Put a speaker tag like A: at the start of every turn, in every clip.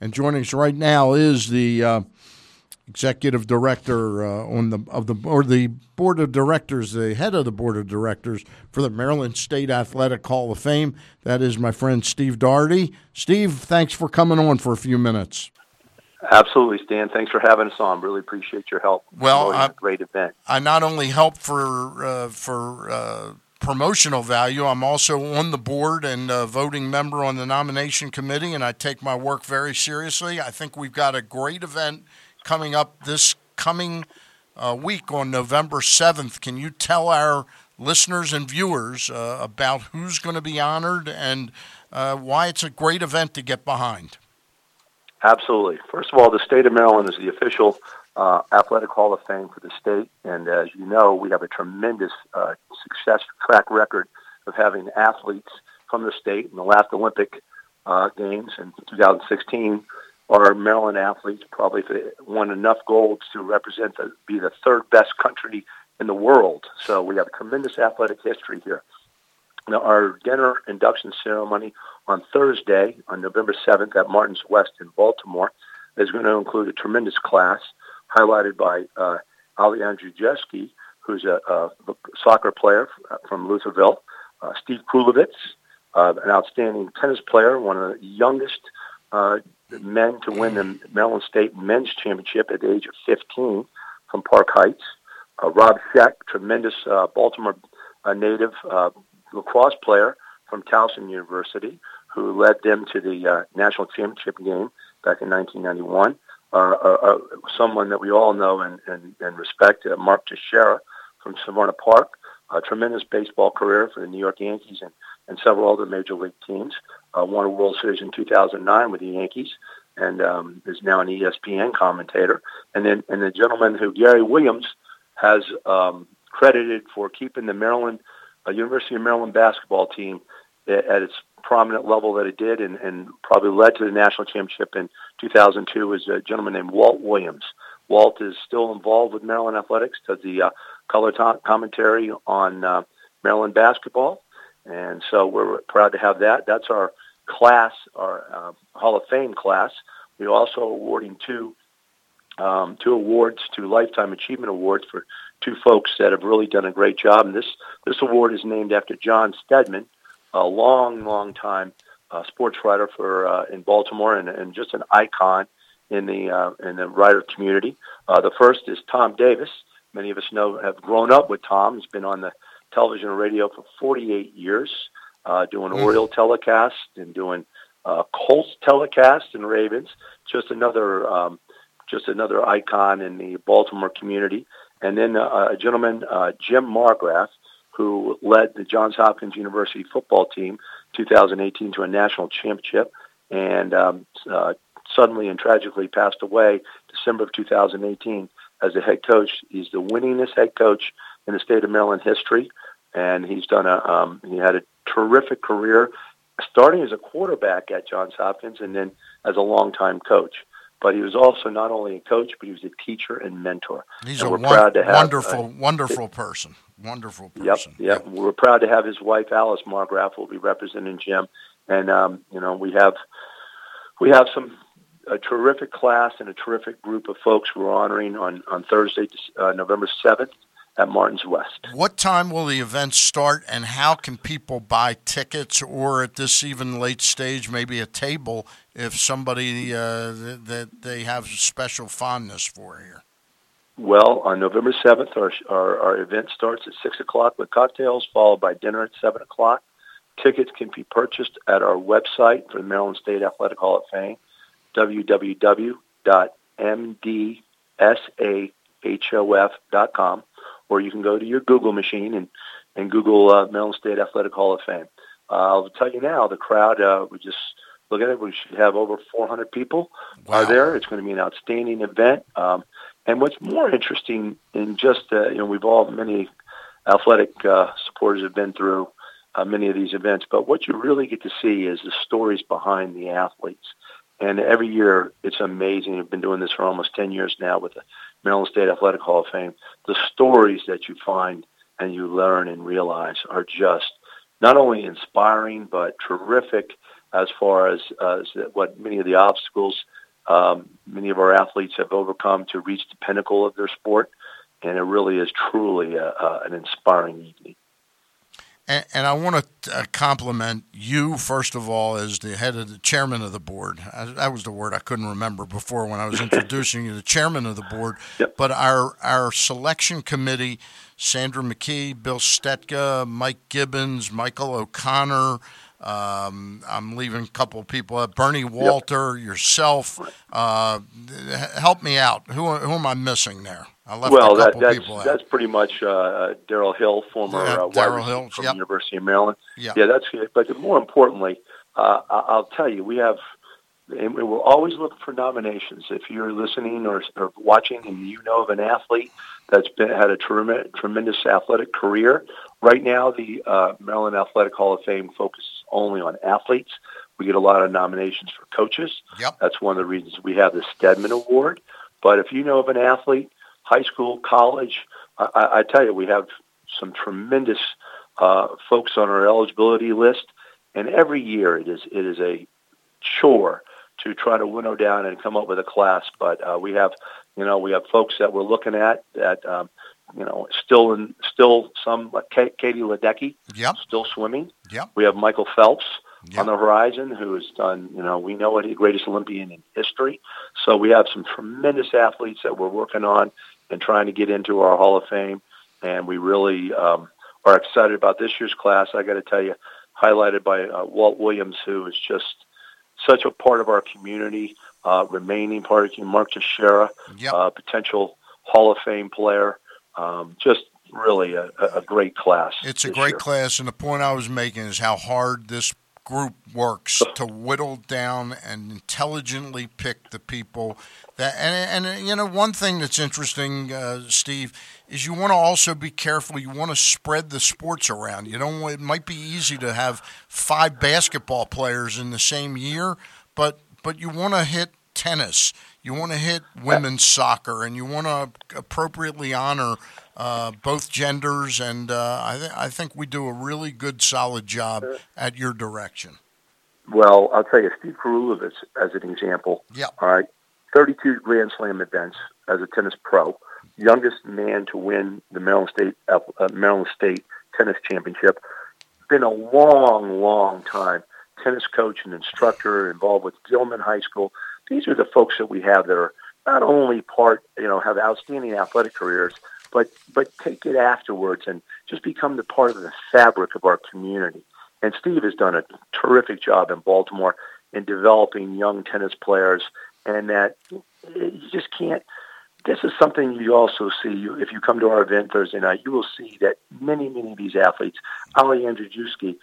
A: And joining us right now is the uh, executive director uh, on the of the or the board of directors, the head of the board of directors for the Maryland State Athletic Hall of Fame. That is my friend Steve Doherty. Steve, thanks for coming on for a few minutes.
B: Absolutely, Stan. Thanks for having us on. Really appreciate your help.
A: Well,
B: I, great event.
A: I not only help for uh, for uh, promotional value. I'm also on the board and a voting member on the nomination committee, and I take my work very seriously. I think we've got a great event coming up this coming uh, week on November 7th. Can you tell our listeners and viewers uh, about who's going to be honored and uh, why it's a great event to get behind?
B: Absolutely. First of all, the state of Maryland is the official uh, Athletic Hall of Fame for the state. And as you know, we have a tremendous uh, success track record of having athletes from the state in the last Olympic uh, Games in 2016. Our Maryland athletes probably won enough golds to represent the, be the third best country in the world. So we have a tremendous athletic history here. Now, our dinner induction ceremony on Thursday, on November 7th at Martin's West in Baltimore, is going to include a tremendous class highlighted by uh, Ali Andrzejewski, who's a, a, soccer player from Lutherville, uh, Steve Krulevitz, uh, an outstanding tennis player, one of the youngest uh, men to win the Maryland State Men's Championship at the age of 15 from Park Heights. Uh, Rob Sheck, tremendous uh, Baltimore uh, native uh, lacrosse player from Towson University, who led them to the uh, national championship game back in 1991 uh, uh, someone that we all know and, and, and respect, uh, Mark Teixeira from Severna Park, a tremendous baseball career for the New York Yankees and, and several other major league teams. Uh, won a World Series in 2009 with the Yankees and um, is now an ESPN commentator. And then and the gentleman who Gary Williams has um, credited for keeping the Maryland uh, University of Maryland basketball team at, at its prominent level that it did and, and probably led to the national championship in 2002 was a gentleman named Walt Williams. Walt is still involved with Maryland athletics, does the uh, color to- commentary on uh, Maryland basketball, and so we're proud to have that. That's our class, our uh, Hall of Fame class. We're also awarding two um, two awards, two lifetime achievement awards for two folks that have really done a great job. And this this award is named after John Steadman, a long, long time uh, sports writer for uh, in Baltimore and, and just an icon in the uh, in the writer community. Uh, the first is Tom Davis. Many of us know have grown up with Tom. He's been on the television and radio for 48 years, uh, doing mm. Oriole telecast and doing uh, Colts telecast and Ravens. Just another um, just another icon in the Baltimore community. And then uh, a gentleman, uh, Jim Margraff, who led the Johns Hopkins University football team 2018 to a national championship, and um, uh, suddenly and tragically passed away December of 2018 as the head coach. He's the winningest head coach in the state of Maryland history, and he's done a um, he had a terrific career, starting as a quarterback at Johns Hopkins and then as a longtime coach but he was also not only a coach, but he was a teacher and mentor.
A: He's
B: and
A: a
B: we're
A: one,
B: proud to have,
A: wonderful, uh, wonderful person. Wonderful person.
B: Yep, yep, yep. We're proud to have his wife Alice Margraff will be representing Jim, and um, you know we have we have some a terrific class and a terrific group of folks we're honoring on on Thursday, uh, November seventh at Martin's West.
A: What time will the event start, and how can people buy tickets, or at this even late stage, maybe a table if somebody uh, that they have special fondness for here?
B: Well, on November 7th, our, our, our event starts at 6 o'clock with cocktails, followed by dinner at 7 o'clock. Tickets can be purchased at our website for the Maryland State Athletic Hall of Fame, www.mdshof.com or you can go to your Google machine and, and Google uh, Maryland State Athletic Hall of Fame. Uh, I'll tell you now, the crowd, uh, we just look at it, we should have over 400 people wow. are there. It's going to be an outstanding event. Um, and what's more interesting in just, uh, you know, we've all, many athletic uh, supporters have been through uh, many of these events, but what you really get to see is the stories behind the athletes. And every year, it's amazing. I've been doing this for almost 10 years now with the Maryland State Athletic Hall of Fame. The stories that you find and you learn and realize are just not only inspiring, but terrific as far as, as what many of the obstacles um, many of our athletes have overcome to reach the pinnacle of their sport, and it really is truly a, a, an inspiring evening.
A: And, and I want to uh, compliment you, first of all, as the head of the chairman of the board. I, that was the word I couldn't remember before when I was introducing you, the chairman of the board.
B: Yep.
A: But our, our selection committee, Sandra McKee, Bill Stetka, Mike Gibbons, Michael O'Connor, um, I'm leaving a couple of people. Uh, Bernie Walter, yep. yourself. Uh, help me out. Who, who am I missing there? I left
B: well,
A: a couple
B: that, that's,
A: people out.
B: that's pretty much uh, Darryl Hill, former
A: Yeah,
B: uh, wide
A: Hill,
B: from
A: yep.
B: the University of Maryland.
A: Yeah.
B: yeah, that's it. But more importantly, uh, I'll tell you, we have, and we're always looking for nominations. If you're listening or, or watching and you know of an athlete that's been had a trem- tremendous athletic career, right now the uh, Maryland Athletic Hall of Fame focuses only on athletes. We get a lot of nominations for coaches.
A: Yep.
B: That's one of the reasons we have the Steadman Award. But if you know of an athlete, high school, college, I, I, tell you, we have some tremendous uh, folks on our eligibility list, and every year it is it is a chore to try to winnow down and come up with a class. But uh, we have, you know, we have folks that we're looking at that, um, you know, still in still some like Katie Ledecky,
A: Yep.
B: still swimming.
A: Yep.
B: We have Michael Phelps
A: Yep.
B: on the horizon, who has done, you know, we know what the greatest Olympian in history. So we have some tremendous athletes that we're working on and trying to get into our Hall of Fame, and we really um, are excited about this year's class. I got to tell you, highlighted by uh, Walt Williams, who is just such a part of our community, uh, remaining part of. Mark Teixeira,
A: Yep.
B: uh, potential Hall of Fame player. Um, just really a, a great class.
A: It's a great
B: year.
A: class, and the point I was making is how hard this group works to whittle down and intelligently pick the people that. And, and you know, one thing that's interesting, uh, Steve, is you want to also be careful. You want to spread the sports around. You don't. It might be easy to have five basketball players in the same year, but but you want to hit tennis. You want to hit women's soccer, and you want to appropriately honor uh, both genders. And uh, I, th- I think we do a really good, solid job at your direction.
B: Well, I'll tell you, Steve Krulevitz, as an example,
A: Yeah.
B: all right, 32 Grand Slam events as a tennis pro, youngest man to win the Maryland State uh, Maryland State Tennis Championship. Been a long, long time tennis coach and instructor involved with Gilman High School. These are the folks that we have that are not only part, you know, have outstanding athletic careers, but but take it afterwards and just become the part of the fabric of our community. And Steve has done a terrific job in Baltimore in developing young tennis players, and that you just can't. This is something you also see if you come to our event Thursday night. You will see that many, many of these athletes, Ali Andrzejewski,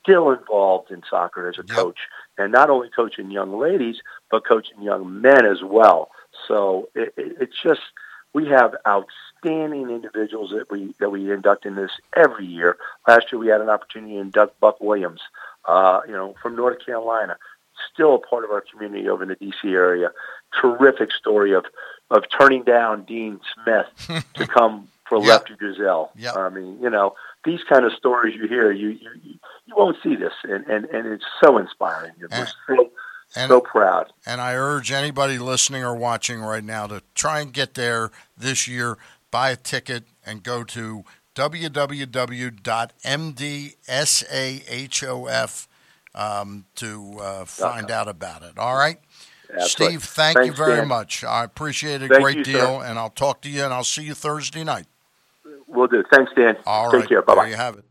B: still involved in soccer as a
A: Yep.
B: coach, and not only coaching young ladies, but coaching young men as well. So it, it, it's just we have outstanding individuals that we that we induct in this every year. Last year we had an opportunity to induct Buck Williams, uh, you know, from North Carolina, still a part of our community over in the DC area. Terrific story of of turning down Dean Smith to come for
A: Yeah.
B: Lefty Driesell.
A: Yeah.
B: I mean, you know, these kind of stories you hear, you you, you won't see this, and, and, and it's so inspiring. And we're so
A: And
B: so proud.
A: And I urge anybody listening or watching right now to try and get there this year, buy a ticket, and go to www.mdsahof um, to uh, find out about it. All right? Steve, thank you very
B: Dan.
A: much. I appreciate it.
B: Thank
A: Great
B: you, sir.
A: deal. And I'll talk to you and I'll see you Thursday night.
B: We'll do. Thanks, Dan.
A: All
B: Take
A: right.
B: care. Bye bye.
A: you have it.